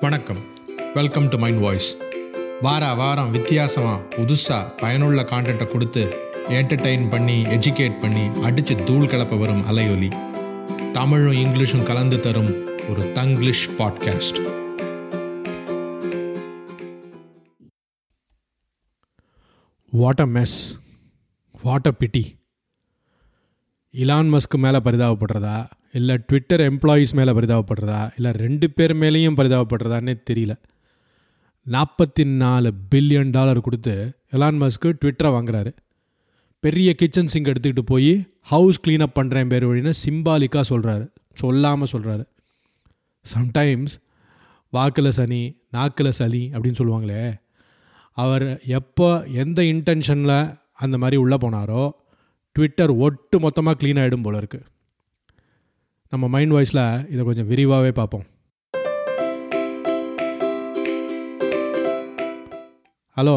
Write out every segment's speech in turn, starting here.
வணக்கம். Welcome to mind voice வார வாரம் வித்தியாசமாக புதுசாக பயனுள்ள கான்டென்ட்டை கொடுத்து என்டர்டெயின் பண்ணி எஜுகேட் பண்ணி அடித்து தூள் கிளப்ப வரும் அலையொலி. தமிழும் இங்கிலீஷும் கலந்து தரும் ஒரு Tanglish podcast what a mess what a pity Elon Musk மேலே பரிதாபப்படுறதா? இல்லை ட்விட்டர் எம்ப்ளாயீஸ் மேலே பரிதாபப்படுறதா? இல்லை ரெண்டு பேர் மேலேயும் பரிதாபப்படுறதான்னே தெரியல. நாற்பத்தி நாலு பில்லியன் டாலர் கொடுத்து எலான் மஸ்க்கு ட்விட்டரை வாங்குறாரு. பெரிய கிச்சன் சிங்க் எடுத்துக்கிட்டு போய் ஹவுஸ் க்ளீனப் பண்ணுறேன் பேர் வழின்னு சிம்பாலிக்காக சொல்கிறாரு சொல்லாமல் சொல்கிறாரு சம்டைம்ஸ் வாக்கில் சனி நாக்கில் சளி அப்படின்னு சொல்லுவாங்களே அவர் எப்போ எந்த இன்டென்ஷனில் அந்த மாதிரி உள்ளே போனாரோ ட்விட்டர் ஒட்டு மொத்தமாக க்ளீன் ஆகிடும் போல இருக்குது நம்ம மைண்ட் வாய்ஸில் இதை கொஞ்சம் விரிவாகவே பார்ப்போம். ஹலோ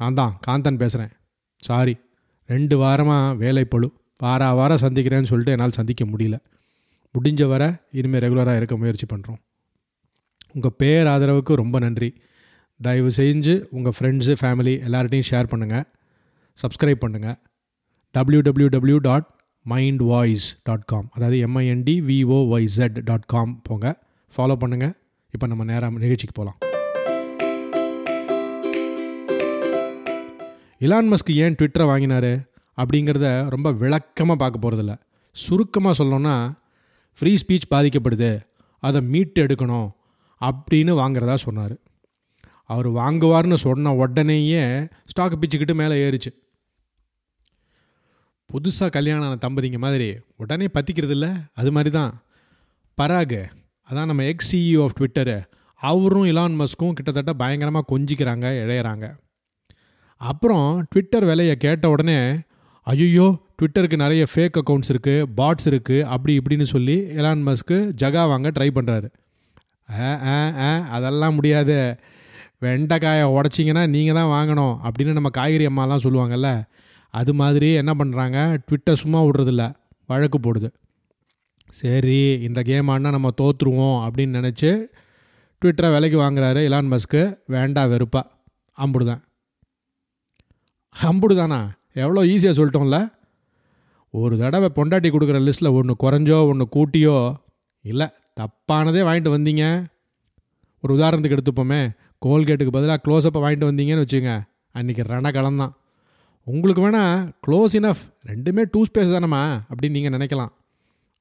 நான் தான் காந்தன் பேசுகிறேன் சாரி ரெண்டு வாரமாக வேலை பழு வார வாரம் சந்திக்கிறேன்னு சொல்லிட்டு என்னால் சந்திக்க முடியல. முடிஞ்ச வர இனிமேல் ரெகுலராக இருக்க முயற்சி பண்ணுறோம் உங்கள் பேர் ஆதரவுக்கு ரொம்ப நன்றி. தயவு செஞ்சு உங்கள் ஃப்ரெண்ட்ஸு ஃபேமிலி எல்லார்ட்டையும் ஷேர் பண்ணுங்கள் சப்ஸ்கிரைப் பண்ணுங்கள் W W W dot mind voice dot com அதாவது எம்ஐஎன்டி விஓஒய்செட் டாட் காம் போங்க. ஃபாலோ பண்ணுங்கள் இப்போ நம்ம நேராக நிகழ்ச்சிக்கு போகலாம் இலான் மஸ்க் ஏன் ட்விட்டரை வாங்கினாரு அப்படிங்கிறத ரொம்ப விளக்கமாக பார்க்க போகிறதில்ல சுருக்கமாக சொல்லணும்னா ஃப்ரீ ஸ்பீச் பாதிக்கப்படுது. அதை மீட்டு எடுக்கணும் அப்படின்னு வாங்குறதா சொன்னார். அவர் வாங்குவார்னு சொன்ன உடனேயே ஸ்டாக் பிச்சுக்கிட்டு மேலே ஏறிச்சு. புதுசாக கல்யாணம் ஆன தம்பதிங்க மாதிரி உடனே பற்றிக்கிறது இல்லை அது மாதிரி தான் பராக் அதான் நம்ம எக்ஸ் சிஇஓ ஆஃப் ட்விட்டரு அவரும் இலான் மஸ்க்கும் கிட்டத்தட்ட பயங்கரமாக கொஞ்சிக்கிறாங்க இழையிறாங்க. அப்புறம் ட்விட்டர் விலையை கேட்ட உடனே ஐயோ ட்விட்டருக்கு நிறைய ஃபேக் அக்கௌண்ட்ஸ் இருக்குது பாட்ஸ் இருக்குது அப்படி இப்படின்னு சொல்லி எலான் மஸ்க்கு ஜகா வாங்க ட்ரை பண்ணுறாரு ஆ ஆ ஆ அதெல்லாம் முடியாது. வெண்டைக்காயை உடச்சிங்கன்னா நீங்கள் தான் வாங்கணும் அப்படின்னு நம்ம காய்கறி அம்மாலாம் சொல்லுவாங்கல்ல. அது மாதிரி என்ன பண்ணுறாங்க ட்விட்டர் சும்மா விடுறதில்ல. வழக்கு போடுது. சரி இந்த கேம் ஆடினா நம்ம தோற்றுருவோம் அப்படின்னு நினச்சி ட்விட்டரை விலைக்கு வாங்குறாரு இலான் மஸ்க்கு வேண்டா வெறுப்பா. அம்புடுதான். அம்புடுதானா? எவ்வளோ ஈஸியாக சொல்லிட்டோம்ல. ஒரு தடவை பொண்டாட்டி கொடுக்குற லிஸ்ட்டில் ஒன்று குறைஞ்சோ ஒன்று கூட்டியோ இல்லை தப்பானதே வாங்கிட்டு வந்தீங்க. ஒரு உதாரணத்துக்கு எடுத்துப்போமே. கோல்கேட்டுக்கு பதிலாக க்ளோஸ்அப்பை வாங்கிட்டு வந்தீங்கன்னு வச்சுங்க அன்றைக்கி ரண கலந்தான் உங்களுக்கு வேணால் க்ளோஸ் இனஃப் ரெண்டுமே டூ ஸ்பேஸ் தானம்மா அப்படின்னு நீங்கள் நினைக்கலாம்.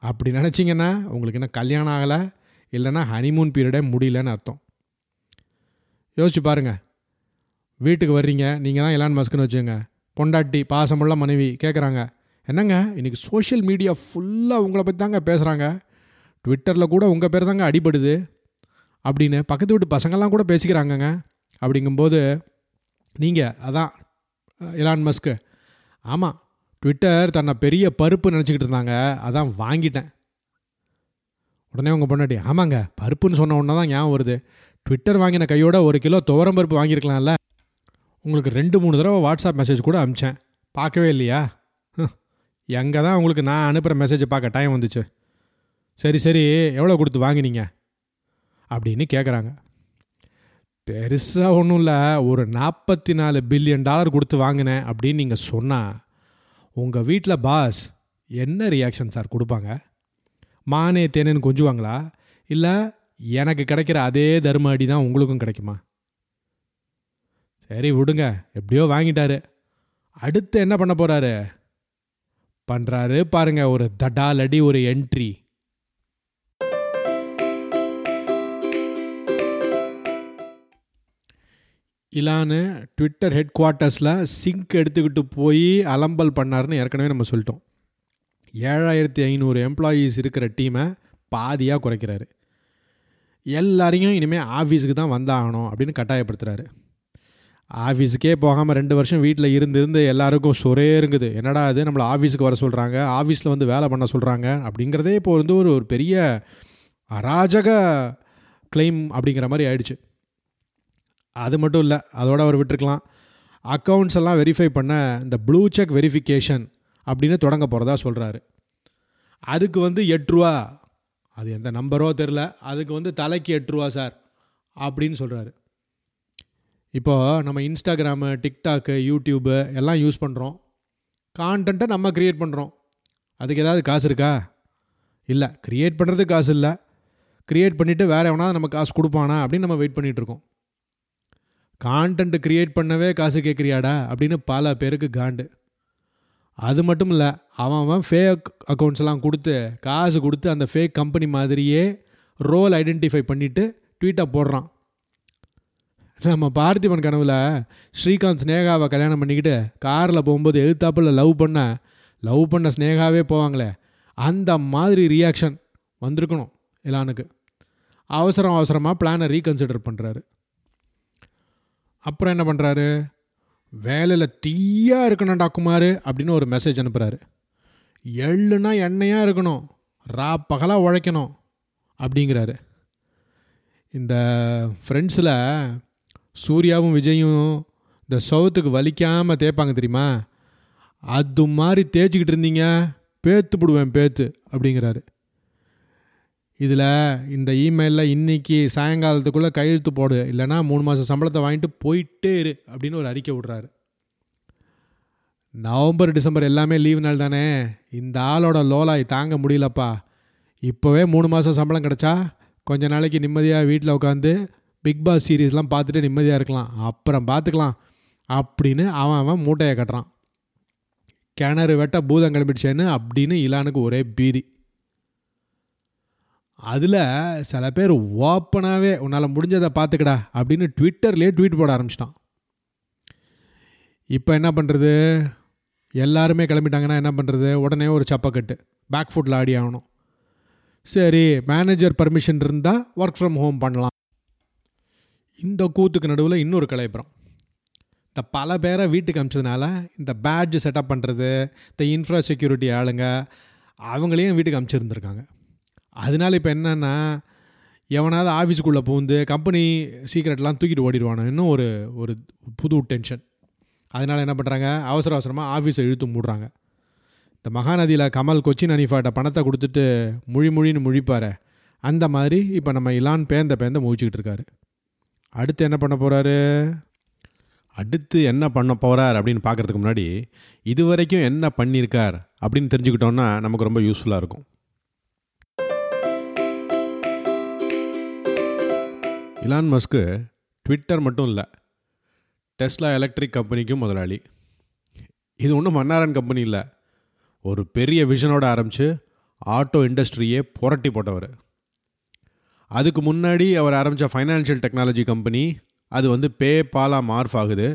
அப்படி நினச்சிங்கன்னா உங்களுக்கு என்ன கல்யாணம் ஆகலை இல்லைன்னா ஹனிமூன் பீரியடே முடியலன்னு அர்த்தம். யோசிச்சு பாருங்கள் வீட்டுக்கு வர்றீங்க நீங்கள் தான் எலான் மஸ்க்குன்னு வச்சுங்க பொண்டாட்டி பாசமுள்ள மனைவி கேட்குறாங்க என்னங்க இன்றைக்கி சோஷியல் மீடியா ஃபுல்லாக உங்களை பற்றி தாங்க பேசுகிறாங்க ட்விட்டரில் கூட உங்கள் பேர் தாங்க அடிபடுது. அப்படின்னு பக்கத்து வீட்டு பசங்கள்லாம் கூட பேசிக்கிறாங்கங்க. அப்படிங்கும்போது நீங்கள் அதான் இலான் மஸ்க்கு ஆமாம் ட்விட்டர் தன்னை பெரிய பருப்பு நினச்சிக்கிட்டு இருந்தாங்க. அதான் வாங்கிட்டேன். உடனே உங்கள் பொண்டாட்டி ஆமாங்க பருப்புன்னு சொன்ன உடனே தான் ஞாபகம் வருது. ட்விட்டர் வாங்கின கையோட ஒரு கிலோ துவரம் பருப்பு வாங்கியிருக்கலாம்ல. உங்களுக்கு ரெண்டு மூணு தடவை வாட்ஸ்அப் மெசேஜ் கூட அமிச்சேன். பார்க்கவே இல்லையா? எங்கே தான் உங்களுக்கு நான் அனுப்புகிற மெசேஜை பார்க்க டைம் வந்துச்சு. சரி சரி எவ்வளோ கொடுத்து வாங்கினீங்க? அப்படின்னு கேட்குறாங்க பெருசாக ஒன்றும் இல்லை ஒரு நாற்பத்தி நாலு பில்லியன் டாலர் கொடுத்து வாங்கினேன் அப்படின்னு நீங்கள் சொன்னால் உங்கள் வீட்டில் பாஸ் என்ன ரியாக்ஷன் சார் கொடுப்பாங்க? மானே தேனேன்னு கொஞ்சுவாங்களா? இல்லை எனக்கு கிடைக்கிற அதே தர்ம அடி தான் உங்களுக்கும் கிடைக்குமா? சரி விடுங்க. எப்படியோ வாங்கிட்டாரு. அடுத்து என்ன பண்ண போகிறாரு பண்ணுறாரு பாருங்கள் ஒரு தடால் அடி ஒரு என்ட்ரி இலானு ட்விட்டர் ஹெட் குவார்ட்டர்ஸில் சிங்க் எடுத்துக்கிட்டு போய் அலம்பல் பண்ணாருன்னு ஏற்கனவே நம்ம சொல்லிட்டோம். ஏழாயிரத்தி ஐநூறு எம்ப்ளாயீஸ் இருக்கிற டீமை பாதியாக குறைக்கிறாரு. எல்லாரையும் இனிமேல் ஆஃபீஸுக்கு தான் வந்தாகணும் அப்படின்னு கட்டாயப்படுத்துகிறாரு ஆஃபீஸுக்கே போகாமல் ரெண்டு வருஷம் வீட்டில் இருந்து இருந்து எல்லாருக்கும் சொரே இருக்குது. என்னடா அது நம்மளை ஆஃபீஸுக்கு வர சொல்கிறாங்க ஆஃபீஸில் வந்து வேலை பண்ண சொல்கிறாங்க அப்படிங்கிறதே இப்போ வந்து ஒரு ஒரு பெரிய அராஜக கிளைம் அப்படிங்கிற மாதிரி ஆயிடுச்சு. அது மட்டும் இல்லை அதோட அவர் விட்டுருக்கலாம். அக்கௌண்ட்ஸ் எல்லாம் வெரிஃபை பண்ண இந்த ப்ளூ செக் வெரிஃபிகேஷன் அப்படின்னு தொடங்க போகிறதா சொல்கிறாரு அதுக்கு வந்து எட்ரூவா அது எந்த நம்பரோ தெரில அதுக்கு வந்து தலைக்கு எட்ரூவா சார் அப்படின்னு சொல்கிறாரு இப்போ நம்ம இன்ஸ்டாகிராமு டிக்டாக்கு யூடியூப்பு எல்லாம் யூஸ் பண்ணுறோம் கான்டென்ட்டை நம்ம க்ரியேட் பண்ணுறோம் அதுக்கு ஏதாவது காசு இருக்கா? இல்லை க்ரியேட் பண்ணுறதுக்கு காசு இல்லை. க்ரியேட் பண்ணிவிட்டு வேறு எவனாவது நம்ம காசு கொடுப்பானா அப்படின்னு நம்ம வெயிட் பண்ணிகிட்டு இருக்கோம். கான்டென்ட் க்ரியேட் பண்ணவே காசு கேட்குறியாடா அப்படின்னு பல பேருக்கு காண்டு. அது மட்டும் இல்லை அவன் அவன் ஃபேக் அக்கௌண்ட்ஸ்லாம் கொடுத்து காசு கொடுத்து அந்த ஃபேக் கம்பெனி மாதிரியே ரோல் ஐடென்டிஃபை பண்ணிவிட்டு ட்வீட்டாக போடுறான். நம்ம பார்த்திபன் கனவில் ஸ்ரீகாந்த் ஸ்னேகாவை கல்யாணம் பண்ணிக்கிட்டு காரில் போகும்போது எழுத்தாப்பில் லவ் பண்ண லவ் பண்ண ஸ்னேகாவே போவாங்களே அந்த மாதிரி ரியாக்ஷன் வந்திருக்கணும் இலானுக்கு. அவசரம் அவசரமாக பிளானை ரீகன்சிடர் பண்ணுறாரு அப்புறம் என்ன பண்ணுறாரு வேலையில் தீயாக இருக்கணும்டா குமார் அப்படின்னு ஒரு மெசேஜ் அனுப்புகிறாரு எள்ளுனா எண்ணெயாக இருக்கணும் ரா பகலாக உழைக்கணும் அப்படிங்கிறாரு. இந்த ஃப்ரெண்ட்ஸில் சூர்யாவும் விஜயும் இந்த சவுத்துக்கு வலிக்காமல் தேய்ப்பாங்க தெரியுமா? அது மாதிரி தேய்ச்சிக்கிட்டு இருந்தீங்க பேத்து போடுவேன் பேத்து அப்படிங்கிறாரு. இதில் இந்த இமெயிலில் இன்னைக்கு சாயங்காலத்துக்குள்ளே கையெழுத்து போடு. இல்லைனா மூணு மாதம் சம்பளத்தை வாங்கிட்டு போயிட்டே இரு அப்படின்னு ஒரு அறிக்கை விட்றாரு. நவம்பர் டிசம்பர் எல்லாமே லீவ் நாள் தானே. இந்த ஆளோட லோலாய் தாங்க முடியலப்பா. இப்போவே மூணு மாதம் சம்பளம் கிடச்சா கொஞ்ச நாளைக்கு நிம்மதியாக வீட்டில் உட்காந்து பிக் பாஸ் சீரீஸ்லாம் பார்த்துட்டு நிம்மதியாக இருக்கலாம். அப்புறம் பார்த்துக்கலாம் அப்படின்னு அவன் அவன் மூட்டையை கட்டுறான். கிணறு வெட்ட பூதம் கிளம்பிடுச்சேன்னு அப்படின்னு இலானுக்கு ஒரே பீதி. அதில் சில பேர் ஓப்பனாகவே உன்னால் முடிஞ்சதை பார்த்துக்கடா அப்படின்னு ட்விட்டர்லேயே ட்வீட் போட ஆரம்பிச்சிட்டான். இப்போ என்ன பண்ணுறது எல்லாருமே கிளம்பிட்டாங்கன்னா என்ன பண்ணுறது உடனே ஒரு சப்பக்கட்டு. பேக் ஃபுட்டில் ஆடி ஆகணும். சரி மேனேஜர் பர்மிஷன் இருந்தால் ஒர்க் ஃப்ரம் ஹோம் பண்ணலாம். இந்த கூத்துக்கு நடுவில் இன்னொரு கலைப்புறம். இந்த பல பேரை வீட்டுக்கு அமிச்சதுனால இந்த பேட்ஜ் செட்டப் பண்ணுறது இந்த இன்ஃப்ரா செக்யூரிட்டி ஆளுங்க அவங்களையும் வீட்டுக்கு அமிச்சிருந்துருக்காங்க. அதனால இப்போ என்னென்னா எவனாவது ஆஃபீஸுக்குள்ளே பூந்து கம்பெனி சீக்ரெட்லாம் தூக்கிட்டு ஓடிடுவானோ இன்னும் ஒரு ஒரு புது டென்ஷன் அதனால் என்ன பண்ணுறாங்க அவசர அவசரமாக ஆஃபீஸை இழுத்து மூடுறாங்க. இந்த மகாநதியில் கமல் கொச்சின் அனிஃபாட்ட பணத்தை கொடுத்துட்டு மொழி மொழின்னு முழிப்பார் அந்த மாதிரி இப்போ நம்ம இலான் பேந்த பேந்த முழிச்சிக்கிட்டு இருக்காரு. அடுத்து என்ன பண்ண போகிறாரு அடுத்து என்ன பண்ண போகிறார் அப்படின்னு பார்க்குறதுக்கு முன்னாடி இது வரைக்கும் என்ன பண்ணியிருக்கார் அப்படின்னு தெரிஞ்சுக்கிட்டோன்னா நமக்கு ரொம்ப யூஸ்ஃபுல்லாக இருக்கும். இலான் மஸ்க்கு ட்விட்டர் மட்டும் இல்லை டெஸ்லா எலக்ட்ரிக் கம்பெனிக்கும் முதலாளி. இது ஒன்றும் மன்னாரன் கம்பெனி இல்லை ஒரு பெரிய விஷனோட ஆரம்பித்து ஆட்டோ இண்டஸ்ட்ரியே புரட்டி போட்டவர். அதுக்கு முன்னாடி அவர் ஆரம்பித்த ஃபைனான்ஷியல் டெக்னாலஜி கம்பெனி அது வந்து பே பாலாக மார்ஃப் ஆகுது.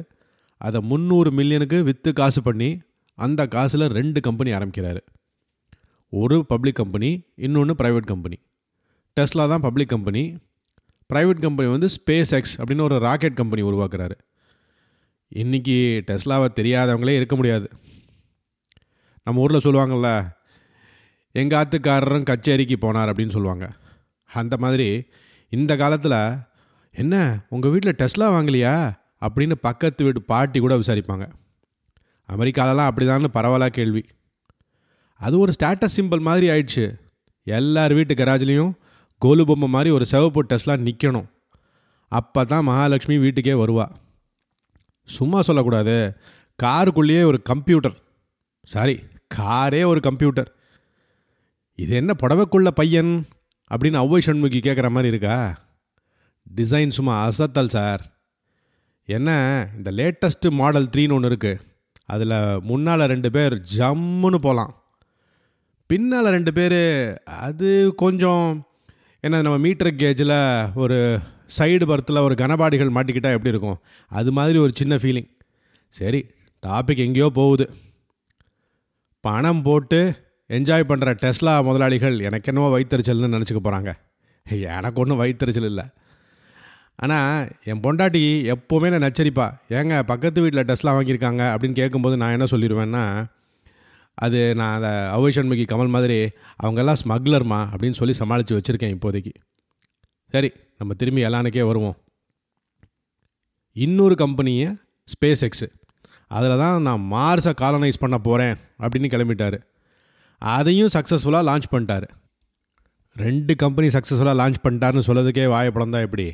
அதை முந்நூறு மில்லியனுக்கு விற்று காசு பண்ணி அந்த காசில் ரெண்டு கம்பெனி ஆரம்பிக்கிறாரு. ஒரு பப்ளிக் கம்பெனி இன்னொன்று ப்ரைவேட் கம்பெனி டெஸ்லா தான் பப்ளிக் கம்பெனி ப்ரைவேட் கம்பெனி வந்து ஸ்பேஸ் எக்ஸ் அப்படின்னு ஒரு ராக்கெட் கம்பெனி உருவாக்குறாரு. இன்றைக்கி டெஸ்லாவை தெரியாதவங்களே இருக்க முடியாது. நம்ம ஊரில் சொல்லுவாங்கள்ல எங்கள் ஆத்துக்காரரும் கச்சேரிக்கு போனார் அப்படின்னு சொல்லுவாங்க. அந்த மாதிரி இந்த காலத்தில் என்ன உங்கள் வீட்டில் டெஸ்லா வாங்கலையா? அப்படின்னு பக்கத்து வீட்டு பாட்டி கூட விசாரிப்பாங்க. அமெரிக்காலலாம் அப்படிதான்னு பரவாயில்ல கேள்வி. அது ஒரு ஸ்டேட்டஸ் சிம்பிள் மாதிரி ஆயிடுச்சு. எல்லார் வீட்டு கராஜ்லேயும் கோலு பொம்மை மாதிரி ஒரு சிவப்பு டெஸ்ட்லாம் நிற்கணும் அப்போ தான் மகாலட்சுமி வீட்டுக்கே வருவா. சும்மா சொல்லக்கூடாது. காருக்குள்ளேயே ஒரு கம்ப்யூட்டர் சாரி காரே ஒரு கம்ப்யூட்டர் இது என்ன புடவைக்குள்ள பையன்? அப்படின்னு ஒவ்வை சண்முகி கேட்குற மாதிரி இருக்கா? டிசைன் சும்மா அசத்தல் சார் என்ன? இந்த லேட்டஸ்ட்டு மாடல் த்ரீன்னு ஒன்று இருக்குது அதில் முன்னால் ரெண்டு பேர் ஜம்முன்னு போகலாம் பின்னால் ரெண்டு பேர் அது கொஞ்சம் ஏன்னா நம்ம மீட்டர் கேஜில் ஒரு சைடு பர்த்தில் ஒரு கனபாடிகள் மாட்டிக்கிட்டால் எப்படி இருக்கும்? அது மாதிரி ஒரு சின்ன ஃபீலிங் சரி டாபிக் எங்கேயோ போகுது. பணம் போட்டு என்ஜாய் பண்ணுற டெஸ்லா முதலாளிகள் எனக்கு என்னவோ வயிற்றுச்சல்னு நினச்சிக்க போகிறாங்க எனக்கு ஒன்றும் வயிற்றுச்சல் இல்லை. ஆனால் என் பொண்டாட்டி எப்போவுமே நான் நச்சரிப்பா. ஏங்க பக்கத்து வீட்டில் டெஸ்லா வாங்கியிருக்காங்க அப்படின்னு கேட்கும்போது நான் என்ன சொல்லிடுவேன்னா அது நான் அதை அவை சண்முகி கமல் மாதிரி அவங்கெல்லாம் ஸ்மக்லர்மா அப்படின்னு சொல்லி சமாளித்து வச்சுருக்கேன் இப்போதைக்கு. சரி நம்ம திரும்பி எல்லானுக்கே வருவோம். இன்னொரு கம்பெனியை ஸ்பேஸ் எக்ஸு அதில் தான் நான் மார்ஸை காலனைஸ் பண்ண போகிறேன் அப்படின்னு கிளம்பிட்டார். அதையும் சக்ஸஸ்ஃபுல்லாக லான்ச் பண்ணிட்டார். ரெண்டு கம்பெனி சக்ஸஸ்ஃபுல்லாக லான்ச் பண்ணிட்டாருன்னு சொல்லதுக்கே வாயப்படம் தான் எப்படி?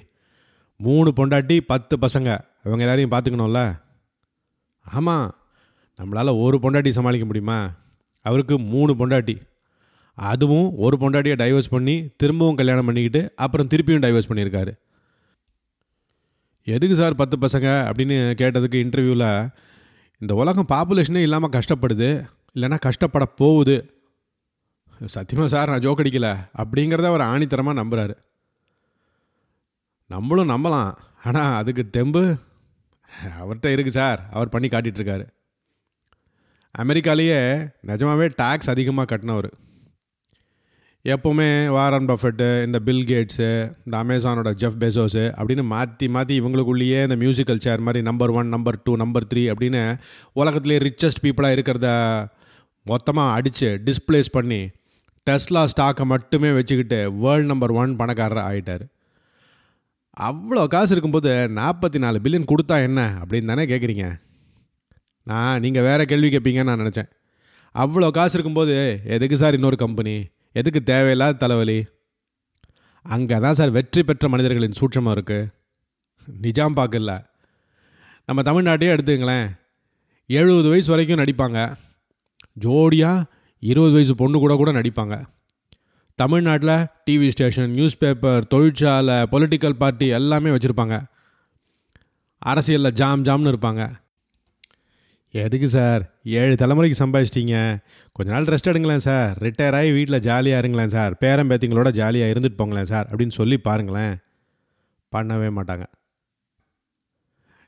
மூணு பொண்டாட்டி பத்து பசங்க. அவங்க எல்லாரையும் பார்த்துக்கணும்ல? ஆமாம் நம்மளால் ஒரு பொண்டாட்டி சமாளிக்க முடியுமா? அவருக்கு மூணு பொண்டாட்டி. அதுவும் ஒரு பொண்டாட்டியை டைவர்ஸ் பண்ணி திரும்பவும் கல்யாணம் பண்ணிக்கிட்டு அப்புறம் திருப்பியும் டைவர்ஸ் பண்ணியிருக்காரு. எதுக்கு சார் பத்து பசங்க அப்படின்னு கேட்டதுக்கு இன்டர்வியூவில் இந்த உலகம் பாப்புலேஷனே இல்லாமல் கஷ்டப்படுது இல்லைன்னா கஷ்டப்பட போகுது. சத்தியமாக சார் நான் ஜோக் அடிக்கல. அப்படிங்கிறத அவர் ஆணித்தரமாக நம்புகிறாரு நம்மளும் நம்பலாம். ஆனால் அதுக்கு தெம்பு அவர்கிட்ட இருக்குது சார். அவர் பண்ணி காட்டிகிட்ருக்காரு அமெரிக்காலேயே நிஜமாகவே டேக்ஸ் அதிகமாக கட்டினவர். எப்போவுமே வாரன் பஃபெட்டு இந்த பில் கேட்ஸு இந்த அமேசானோட ஜெஃப் பெசோஸு அப்படின்னு மாற்றி மாற்றி இவங்களுக்குள்ளேயே இந்த மியூசிக்கல் சேர் மாதிரி number one number two number three அப்படின்னு உலகத்துலேயே ரிச்சஸ்ட் பீப்புளாக இருக்கிறத மொத்தமாக அடித்து டிஸ்பிளேஸ் பண்ணி டெஸ்லா ஸ்டாக்கை மட்டுமே வச்சுக்கிட்டு வேர்ல்டு நம்பர் ஒன் பணக்காரர் ஆகிட்டார் அவ்வளோ காசு இருக்கும்போது நாற்பத்தி நாலு பில்லியன் கொடுத்தா என்ன அப்படின்னு தானே கேட்குறீங்க நான் நீங்கள் வேறு கேள்வி கேட்பீங்கன்னு நான் நினச்சேன். அவ்வளோ காசு இருக்கும்போது எதுக்கு சார் இன்னொரு கம்பெனி எதுக்கு தேவையில்லாத தலைவலி? அங்கே தான் சார் வெற்றி பெற்ற மனிதர்களின் சூட்சமாக இருக்குது நிஜாம் பார்க்கல நம்ம தமிழ்நாட்டையே எடுத்துங்களேன் எழுபது வயசு வரைக்கும் நடிப்பாங்க. ஜோடியாக இருபது வயசு பொண்ணு கூட கூட நடிப்பாங்க. தமிழ்நாட்டில் டிவி ஸ்டேஷன் நியூஸ் பேப்பர் தொழிற்சாலை பொலிட்டிக்கல் பார்ட்டி எல்லாமே வச்சுருப்பாங்க. அரசியலில் ஜாம் ஜாம்னு இருப்பாங்க. எதுக்கு சார்? ஏழு தலைமுறைக்கு சம்பாதிச்சிட்டீங்க. கொஞ்ச நாள் ரெஸ்ட் எடுங்களேன் சார். ரிட்டையர் ஆகி வீட்டில் ஜாலியாக இருங்களேன் சார். பேரன் பேத்திங்களோட ஜாலியாக இருந்துட்டு போங்களேன் சார் அப்படின்னு சொல்லி பாருங்களேன். பண்ணவே மாட்டாங்க.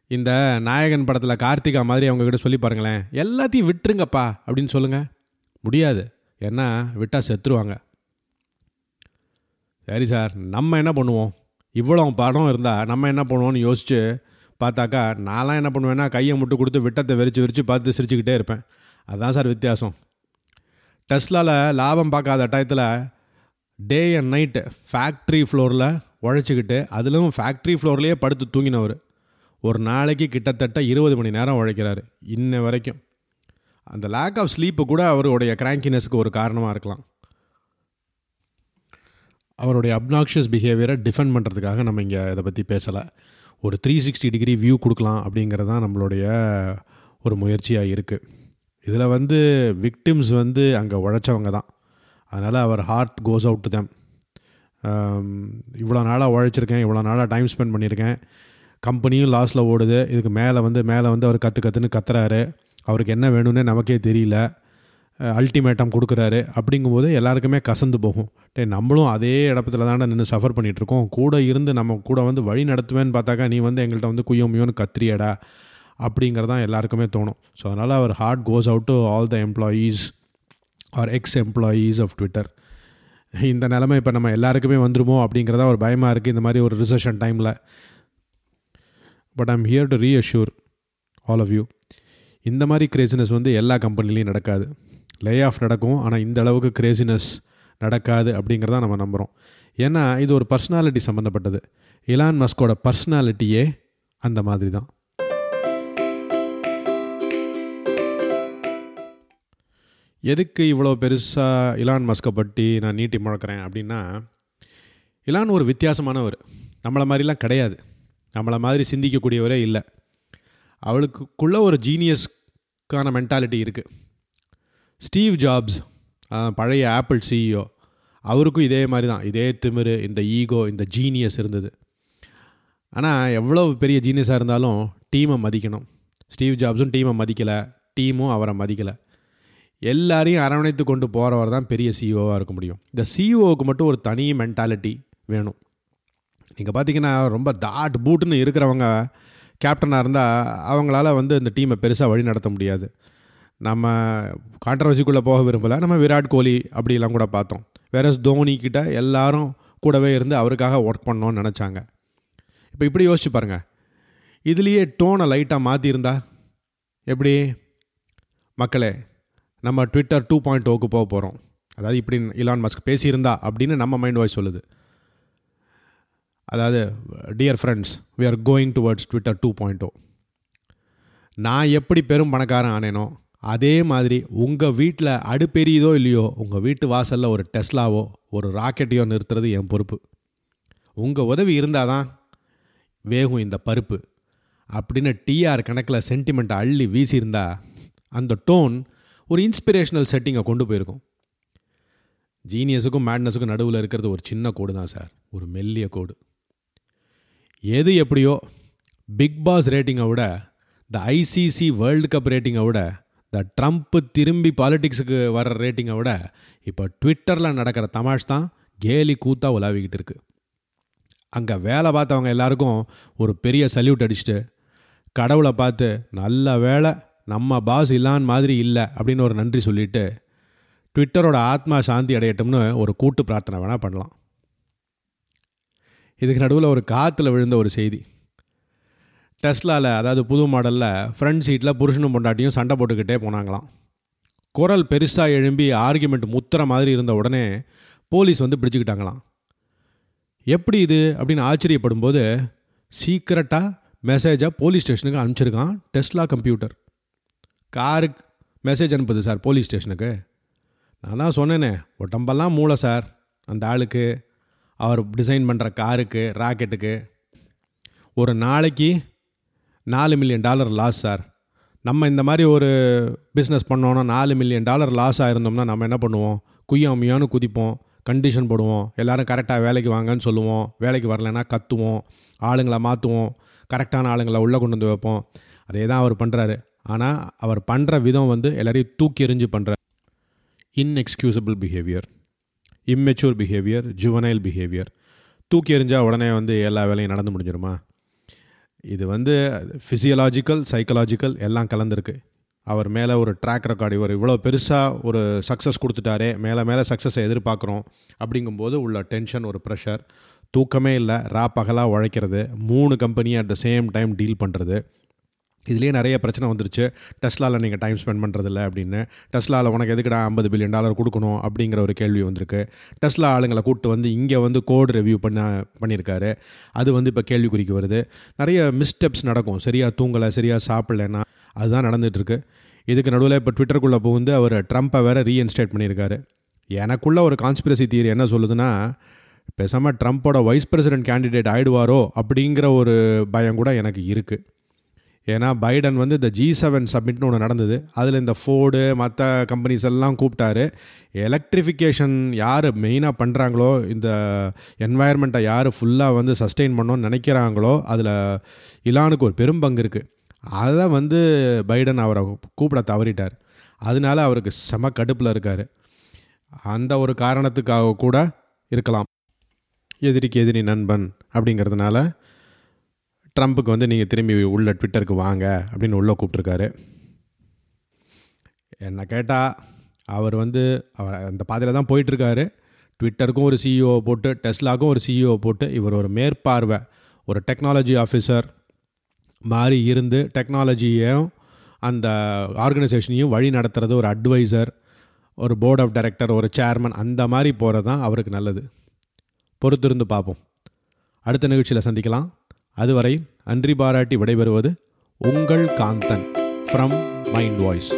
இந்த நாயகன் படத்தில் கார்த்திகா மாதிரி அவங்கக்கிட்ட சொல்லி பாருங்களேன். எல்லாத்தையும் விட்டுருங்கப்பா அப்படின்னு சொல்லுங்கள் முடியாது. ஏன்னா விட்டால் செத்துருவாங்க. சரி சார் நம்ம என்ன பண்ணுவோம்? இவ்வளோ படம் இருந்தால் நம்ம என்ன பண்ணுவோம்னு யோசித்து பார்த்தாக்கா நான்லாம் என்ன பண்ணுவேன்னா கையை முட்டு கொடுத்து விட்டத்தை விரித்து விரித்து பார்த்து சிரிச்சுக்கிட்டே இருப்பேன். அதுதான் சார் வித்தியாசம். டெஸ்லாவில் லாபம் பார்க்காத டயத்தில் டே அண்ட் நைட்டு ஃபேக்ட்ரி ஃப்ளோரில் உழைச்சிக்கிட்டு அதிலும் ஃபேக்ட்ரி ஃப்ளோர்லேயே படுத்து தூங்கினவர். ஒரு நாளைக்கு கிட்டத்தட்ட இருபது மணி நேரம் உழைக்கிறாரு இன்ன வரைக்கும். அந்த லேக் ஆஃப் ஸ்லீப்பு கூட அவருடைய கிராங்கினஸ்க்கு ஒரு காரணமாக இருக்கலாம். அவருடைய அப்னாக்ஷியஸ் பிஹேவியரை டிஃபெண்ட் பண்ணுறதுக்காக நம்ம இங்கே இதை பற்றி பேசலை. ஒரு த்ரீ சிக்ஸ்டி டிகிரி வியூ கொடுக்கலாம் அப்படிங்கிறது தான் நம்மளுடைய ஒரு முயற்சியாக இருக்குது இதில் வந்து விக்டிம்ஸ் வந்து அங்கே உழைச்சவங்க தான். அதனால் அவர் heart goes out to them இவ்வளோ நாளாக உழைச்சிருக்கேன் இவ்வளோ நாளாக டைம் ஸ்பெண்ட் பண்ணியிருக்கேன் கம்பெனியும் லாஸில் ஓடுது. இதுக்கு மேலே வந்து மேலே வந்து அவர் கற்று கற்றுன்னு கத்துறாரு. அவருக்கு என்ன வேணும்னே நமக்கே தெரியல. அல்டிமேட்டம் கொடுக்குறாரு. அப்படிங்கும்போது எல்லாருக்குமே கசந்து போகும். டே நம்மளும் அதே இடத்துல தானே நின்று சஃபர் பண்ணிகிட்ருக்கோம் கூட இருந்து நம்ம கூட வந்து வழி நடத்துவேன்னு பார்த்தாக்கா நீ வந்து எங்கள்கிட்ட வந்து குய்யோ முயோன்னு கத்திரியடா. அப்படிங்கிறதான் எல்லாருக்குமே தோணும். ஸோ அதனால் அவர் heart goes out to all the employees or ex employees of Twitter இந்த நிலமை இப்போ நம்ம எல்லாருக்குமே வந்துருமோ அப்படிங்கிறதா ஒரு பயமாக இருக்குது இந்த மாதிரி ஒரு ரிசெஷன் டைமில் but I'm here to reassure all of you இந்த மாதிரி கிரேசினஸ் வந்து எல்லா கம்பெனிலையும் நடக்காது. லே ஆஃப் நடக்கும் ஆனால் இந்த அளவுக்கு கிரேசினஸ் நடக்காது அப்படிங்கிறத நம்ம நம்புகிறோம் ஏன்னா இது ஒரு பர்சனாலிட்டி சம்மந்தப்பட்டது இலான் மஸ்கோட பர்சனாலிட்டியே அந்த மாதிரி தான் எதுக்கு இவ்வளோ பெருசாக இலான் மஸ்கை பற்றி நான் நீட்டி முழக்கிறேன் அப்படின்னா இலான் ஒரு வித்தியாசமானவர். நம்மளை மாதிரிலாம் கிடையாது. நம்மளை மாதிரி சிந்திக்கக்கூடியவரே இல்லை. அவளுக்குள்ளே ஒரு ஜீனியஸ்க்கான மென்டாலிட்டி இருக்குது ஸ்டீவ் ஜாப்ஸ் பழைய ஆப்பிள் சிஇஓ அவருக்கும் இதே மாதிரி தான். இதே திமிரு இந்த ஈகோ இந்த ஜீனியஸ் இருந்தது. ஆனால் எவ்வளோ பெரிய ஜீனியஸாக இருந்தாலும் டீமை மதிக்கணும். ஸ்டீவ் ஜாப்ஸும் டீமை மதிக்கலை டீமும் அவரை மதிக்கலை. எல்லாரையும் அரவணைத்து கொண்டு போகிறவர் தான் பெரிய சிஇஓவாக இருக்க முடியும். இந்த சிஇஓவுக்கு மட்டும் ஒரு தனி மென்டாலிட்டி வேணும். நீங்கள் பார்த்தீங்கன்னா ரொம்ப தாட் பூட்டுன்னு இருக்கிறவங்க கேப்டனாக இருந்தால் அவங்களால வந்து இந்த டீமை பெருசாக வழி நடத்த முடியாது. நம்ம கான்ட்ரவர்சிக்குள்ளே போக விரும்பலை. நம்ம விராட் கோலி அப்படிலாம் கூட பார்த்தோம். வேற தோனி கிட்ட எல்லாரும் கூடவே இருந்து அவருக்காக ஒர்க் பண்ணோன்னு நினச்சாங்க. இப்போ இப்படி யோசிச்சு பாருங்கள் இதுலேயே டோனை லைட்டாக மாற்றியிருந்தா எப்படி? மக்களே நம்ம ட்விட்டர் டூ பாயிண்ட் ஓக்கு போக போகிறோம் அதாவது இப்படி இலான் மஸ்க் பேசியிருந்தா அப்படின்னு நம்ம மைண்ட் வாய்ஸ் சொல்லுது. அதாவது dear friends we are going towards Twitter two point O நான் எப்படி பெரும் பணக்காரன் ஆனேனோ அதே மாதிரி உங்கள் வீட்டில் அடுப்பெரியதோ இல்லையோ உங்கள் வீட்டு வாசலில் ஒரு டெஸ்லாவோ ஒரு ராக்கெட்டையோ நிறுத்துறது என் பொறுப்பு. உங்கள் உதவி இருந்தால் தான் வேகும் இந்த பருப்பு. அப்படின்னு டிஆர் கணக்கில் சென்டிமெண்ட்டை அள்ளி வீசியிருந்தா அந்த டோன் ஒரு இன்ஸ்பிரேஷனல் செட்டிங்கை கொண்டு போயிருக்கும். ஜீனியஸுக்கும் மேட்னஸுக்கும் நடுவில் இருக்கிறது ஒரு சின்ன கோடு தான் சார். ஒரு மெல்லிய கோடு. எது எப்படியோ பிக் பாஸ் ரேட்டிங்கை விட த ஐசிசி வேர்ல்டு கப் ரேட்டிங்கை விட த ட்ரம்ப் திரும்பி பாலிட்டிக்ஸுக்கு வர்ற ரேட்டிங்கை விட இப்போ ட்விட்டரில் நடக்கிற தமாஷ் தான் கேலி கூத்தாக உலாவிக்கிட்டு இருக்குது அங்கே வேலை பார்த்தவங்க எல்லாருக்கும் ஒரு பெரிய சல்யூட் அடிச்சுட்டு கடவுளை பார்த்து நல்ல வேலை நம்ம பாஸ் இல்லான் மாதிரி இல்லை அப்படின்னு ஒரு நன்றி சொல்லிவிட்டு ட்விட்டரோட ஆத்மா சாந்தி அடையட்டும்னு ஒரு கூட்டு பிரார்த்தனை வேணால் பண்ணலாம். இதுக்கு நடுவில் ஒரு காற்றுல விழுந்த ஒரு செய்தி. டெஸ்லாவில் அதாவது புது மாடலில் ஃப்ரண்ட் சீட்டில் புருஷனும் பொண்டாட்டியும் சண்டை போட்டுக்கிட்டே போனாங்களாம். குரல் பெருசாக எழும்பி ஆர்குமெண்ட் முத்துற மாதிரி இருந்த உடனே போலீஸ் வந்து பிடிச்சிக்கிட்டாங்களாம். எப்படி இது? அப்படின்னு ஆச்சரியப்படும் போது சீக்கிரட்டாக மெசேஜாக போலீஸ் ஸ்டேஷனுக்கு அனுப்பிச்சிருக்கான் டெஸ்லா கம்ப்யூட்டர் காருக்கு மெசேஜ் அனுப்புது சார் போலீஸ் ஸ்டேஷனுக்கு நான் தான் சொன்னேனே உடம்பெல்லாம் மூளை சார் அந்த ஆளுக்கு. அவர் டிசைன் பண்ணுற காருக்கு ராக்கெட்டுக்கு ஒரு நாளைக்கு நாலு மில்லியன் டாலர் லாஸ் சார் நம்ம இந்த மாதிரி ஒரு பிஸ்னஸ் பண்ணோன்னா நாலு மில்லியன் டாலர் லாஸ் ஆயிருந்தோம்னா நம்ம என்ன பண்ணுவோம்? குய்யாமையான்னு குதிப்போம். கண்டிஷன் போடுவோம். எல்லாரும் கரெக்டாக வேலைக்கு வாங்கன்னு சொல்லுவோம். வேலைக்கு வரலைன்னா கத்துவோம். ஆளுங்களை மாற்றுவோம் கரெக்டான ஆளுங்களை உள்ளே கொண்டு வந்து வைப்போம். அதே தான் அவர் பண்ணுறாரு ஆனால் அவர் பண்ணுற விதம் வந்து எல்லாரையும் தூக்கி எறிஞ்சு பண்ணுற inexcusable behaviour immature behaviour juvenile behaviour தூக்கி எறிஞ்சால் உடனே வந்து எல்லா வேலையும் நடந்து முடிஞ்சிருமா? இது வந்து ஃபிசியலாஜிக்கல் சைக்கலாஜிக்கல் எல்லாம் கலந்துருக்கு. அவர் மேலே ஒரு ட்ராக் ரெக்கார்டு இவர் இவ்வளோ பெருசாக ஒரு சக்ஸஸ் கொடுத்துட்டாரே மேலே மேலே சக்ஸஸை எதிர்பார்க்குறோம் அப்படிங்கும்போது உள்ள டென்ஷன் ஒரு ப்ரெஷர் தூக்கமே இல்லை ரா பகலாக உழைக்கிறது மூணு கம்பெனியை at the same time deal பண்ணுறது இதுலேயே நிறைய பிரச்சனை வந்துருச்சு. டெஸ்லாவில் நீங்கள் டைம் ஸ்பெண்ட் பண்ணுறதில்ல அப்படின்னு. டெஸ்லாவில் உனக்கு எதுக்குடா ஐம்பது பில்லியன் டாலர் கொடுக்கணும் அப்படிங்கிற ஒரு கேள்வி வந்திருக்கு. டெஸ்லா ஆளுங்களை கூப்பிட்டு வந்து இங்கே வந்து கோட் ரிவ்யூ பண்ண பண்ணியிருக்காரு. அது வந்து இப்போ கேள்விக்குறிக்கு வருது. நிறைய மிஸ்டெப்ஸ் நடக்கும். சரியாக தூங்கலை சரியாக சாப்பிட்லன்னா அதுதான் நடந்துகிட்ருக்கு இதுக்கு நடுவில் இப்போ ட்விட்டருக்குள்ளே புகுந்து அவர் ட்ரம்ப்பை வேற ரீஇன்ஸ்டேட் பண்ணியிருக்காரு. எனக்குள்ள ஒரு கான்ஸ்பிரசி தியரி என்ன சொல்லுதுன்னா பேசாமல் ட்ரம்ப்போட வைஸ் பிரசிடென்ட் கேண்டிடேட் ஆயிடுவாரோ அப்படிங்கிற ஒரு பயம் கூட எனக்கு இருக்குது ஏன்னா பைடன் வந்து இந்த ஜி செவன் சப்மிட்னு ஒன்று நடந்தது. அதில் இந்த ஃபோர்டு மற்ற கம்பெனிஸ் எல்லாம் கூப்பிட்டாரு. எலக்ட்ரிஃபிகேஷன் யார் மெயினாக பண்ணுறாங்களோ இந்த என்வாயர்மெண்ட்டை யார் ஃபுல்லாக வந்து சஸ்டெயின் பண்ணோன்னு நினைக்கிறாங்களோ அதில் இலானுக்கு ஒரு பெரும் பங்கு இருக்குது அதை வந்து பைடன் அவரை கூப்பிட தவறிட்டார். அதனால அவருக்கு செம கடுப்பில் இருக்கார். அந்த ஒரு காரணத்துக்காக கூட இருக்கலாம். எதிரிக்கு எதிரி நண்பன் அப்படிங்கிறதுனால ட்ரம்ப்புக்கு வந்து நீங்கள் திரும்பி உள்ள ட்விட்டருக்கு வாங்க அப்படின்னு உள்ளே கூப்பிட்ருக்காரு என்னை கேட்டால் அவர் வந்து அவர் அந்த பாதையில் தான் போயிட்டுருக்காரு. ட்விட்டருக்கும் ஒரு சிஇஓ போட்டு டெஸ்லாக்கும் ஒரு சிஇஓ போட்டு இவர் ஒரு மேற்பார்வை ஒரு டெக்னாலஜி ஆஃபீஸர் மாதிரி இருந்து டெக்னாலஜியையும் அந்த ஆர்கனைசேஷனையும் வழி நடத்துறது ஒரு அட்வைசர் ஒரு போர்ட் ஆஃப் டைரக்டர் ஒரு சேர்மன் அந்த மாதிரி போகிறது தான் அவருக்கு நல்லது. பொறுத்திருந்து பார்ப்போம். அடுத்த நிகழ்ச்சியில் சந்திக்கலாம். அதுவரை அன்றி பாராட்டி விடைபெறுவது உங்கள் காந்தன் ஃப்ரம் மைண்ட் வாய்ஸ்